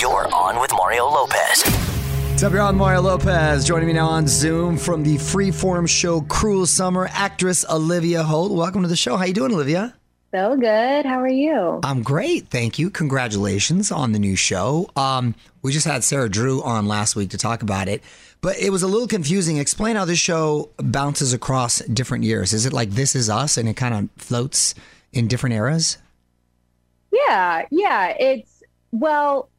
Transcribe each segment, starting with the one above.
You're on with Mario Lopez. What's up, you're on Mario Lopez. Joining me now on Zoom from the Freeform show Cruel Summer, actress Olivia Holt. Welcome to the show. How are you doing, Olivia? So good. How are you? I'm great, thank you. Congratulations on the new show. Um, we just had Sarah Drew on last week to talk about it, but it was a little confusing. Explain how this show bounces across different years. Is it like This Is Us and it kind of floats in different eras? Yeah, yeah. It's well,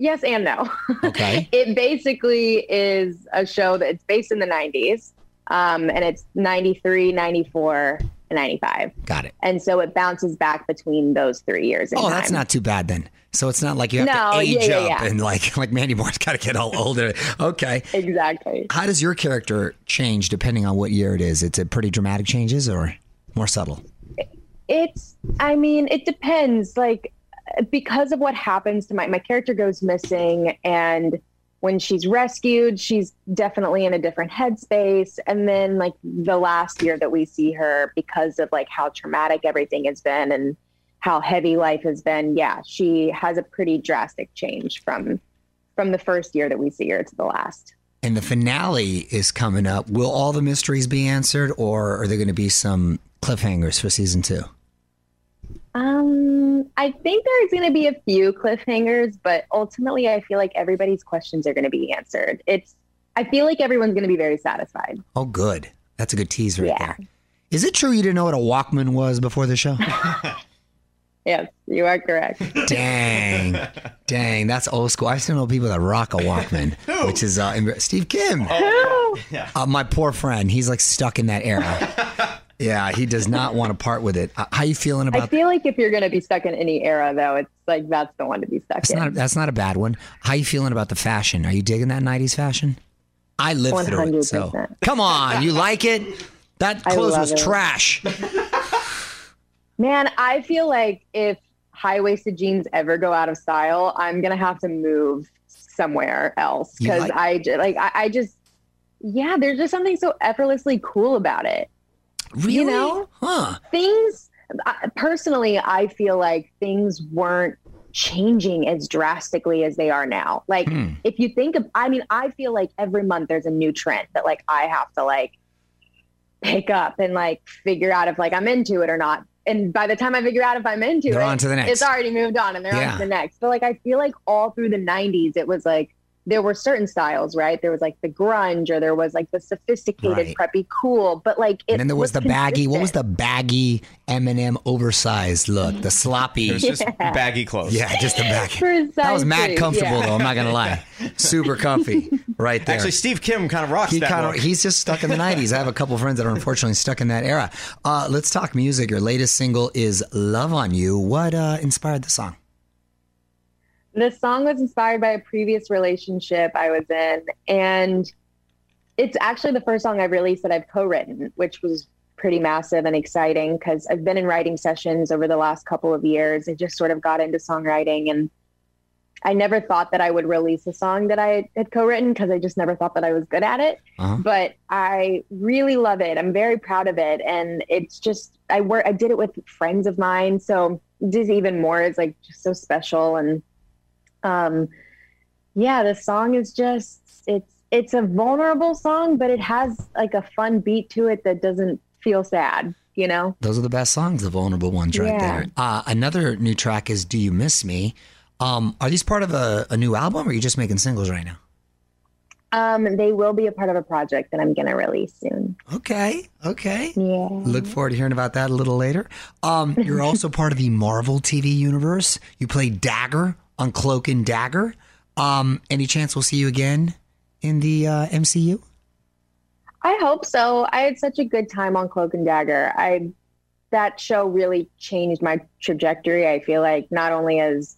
yes and no. Okay. it basically is a show that's based in the 90s, um, and it's 93, 94, and 95. Got it. And so it bounces back between those three years. In Oh, that's not too bad then. So it's not like you have No, to age yeah, yeah, up yeah. and like like Mandy Moore's got to get all older. Okay. exactly. How does your character change depending on what year it is? It's a pretty dramatic changes or more subtle? It's, I mean, it depends. Like, because of what happens to my, my character goes missing, and when she's rescued, she's definitely in a different headspace. And then, like, the last year that we see her, because of like how traumatic everything has been and how heavy life has been, yeah, she has a pretty drastic change from from the first year that we see her to the last. And the finale is coming up. Will all the mysteries be answered or are there going to be some cliffhangers for season 2? Um, I think there's going to be a few cliffhangers, but ultimately, I feel like everybody's questions are going to be answered. It's, I feel like everyone's going to be very satisfied. Oh good. That's a good tease right Yeah. there. Is it true you didn't know what a Walkman was before the show? Yes, you are correct. Dang. Dang, that's old school. I still know people that rock a Walkman, which is uh, Steve Kim. Uh, my poor friend, he's like stuck in that era. Yeah, he does not want to part with it. Uh, how you feeling about? I feel like if you're going to be stuck in any era, though, it's like that's the one to be stuck That's in. not that's not a bad one. How you feeling about the fashion? Are you digging that '90s fashion? I lived through it, so come on, you like it? That clothes was it. trash. Man, I feel like if high waisted jeans ever go out of style, I'm going to have to move somewhere else because like- I like I, I just yeah, there's just something so effortlessly cool about it. Really? know? Huh? things personally i feel like things weren't changing as drastically as they are now like Hmm. if you think of i mean i feel like every month there's a new trend that like i have to like pick up and like figure out if like i'm into it or not and by the time i figure out if i'm into They're it on to the next. it's already moved on and they're Yeah. on to the next but like i feel like all through the 90s it was like there were certain styles, right? There was like the grunge, or there was like the sophisticated, Right. preppy, cool. But like, it and then there was the baggy. What was the baggy Eminem oversized look? The sloppy. It was just baggy clothes. yeah, just the baggy. That was mad comfortable yeah. though. I'm not gonna lie. Super comfy, right there. Actually, Steve Kim kind of rocks he that kind look. of he's just stuck in the 90s. I have a couple friends that are unfortunately stuck in that era. Uh, let's talk music. Your latest single is "Love on You." What uh, inspired the song? The song was inspired by a previous relationship I was in, and it's actually the first song I've released that I've co-written, which was pretty massive and exciting because I've been in writing sessions over the last couple of years. I just sort of got into songwriting and I never thought that I would release a song that I had co-written because I just never thought that I was good at it. Uh-huh. But I really love it. I'm very proud of it, and it's just I work. I did it with friends of mine, so this even more is like just so special. And um, yeah, the song is just it's it's a vulnerable song, but it has like a fun beat to it that doesn't feel sad. You know. Those are the best songs, the vulnerable ones, right Yeah. there. Uh, another new track is "Do You Miss Me." Um, are these part of a, a new album, or are you just making singles right now? Um, they will be a part of a project that I'm gonna release soon. Okay, okay. Yeah. Look forward to hearing about that a little later. Um, you're also part of the Marvel TV universe. You play Dagger on Cloak and Dagger. Um, any chance we'll see you again in the uh, MCU? I hope so. I had such a good time on Cloak and Dagger. I that show really changed my trajectory. I feel like not only as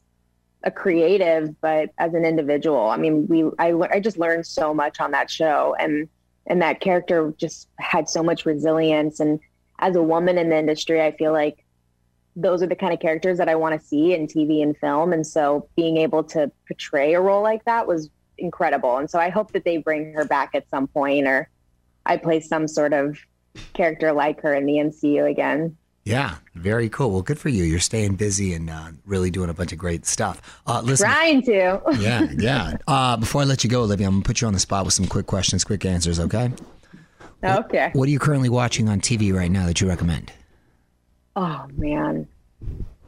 a creative but as an individual. I mean, we I I just learned so much on that show and and that character just had so much resilience and as a woman in the industry, I feel like those are the kind of characters that I want to see in TV and film and so being able to portray a role like that was incredible. And so I hope that they bring her back at some point or I play some sort of character like her in the MCU again. Yeah, very cool. Well, good for you. You're staying busy and uh, really doing a bunch of great stuff. Uh, listen, Trying to. yeah, yeah. Uh, before I let you go, Olivia, I'm gonna put you on the spot with some quick questions, quick answers. Okay. okay. What are you currently watching on TV right now that you recommend? Oh man.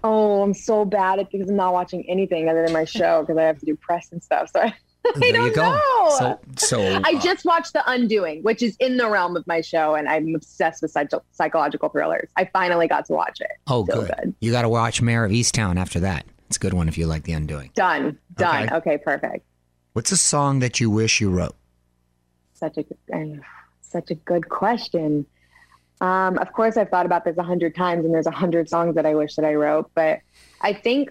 Oh, I'm so bad at because I'm not watching anything other than my show because I have to do press and stuff. So I, I don't go. know. So, so I uh, just watched The Undoing, which is in the realm of my show, and I'm obsessed with psych- psychological thrillers. I finally got to watch it. oh, so good. good. You got to watch Mare of Easttown after that. It's a good one if you like The Undoing. Done. Done. Okay. Okay, perfect. What's a song that you wish you wrote? such a such a good question. Um, of course, I've thought about this a hundred times, and there's a hundred songs that I wish that I wrote. But I think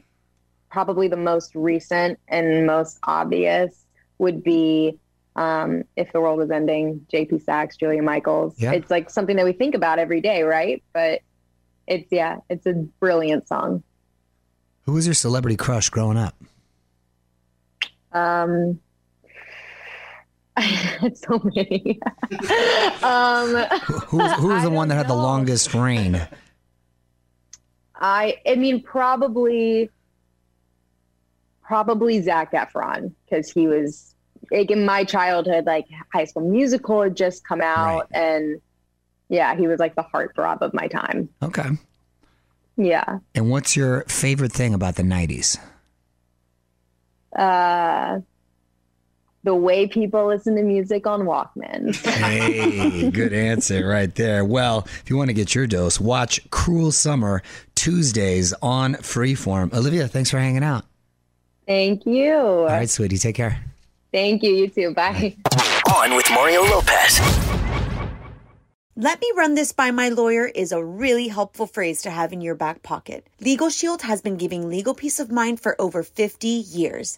probably the most recent and most obvious would be um, "If the World Was Ending." J.P. Saxe, Julia Michaels. Yeah. It's like something that we think about every day, right? But it's yeah, it's a brilliant song. Who was your celebrity crush growing up? Um, I had so many. um, Who, who was the one that had the longest reign? I I mean probably probably Zac Efron because he was like in my childhood like High School Musical had just come out and yeah he was like the heartthrob of my time Okay. yeah And what's your favorite thing about the 90s? uh the way people listen to music on Walkman Hey, good answer right there. Well, if you want to get your dose, watch Cruel Summer Tuesdays on Freeform. Olivia, thanks for hanging out. thank you All right, sweetie, take care. thank you you too bye On with Mario Lopez. Let me run this by my lawyer is a really helpful phrase to have in your back pocket. Legal Shield has been giving legal peace of mind for over 50 years.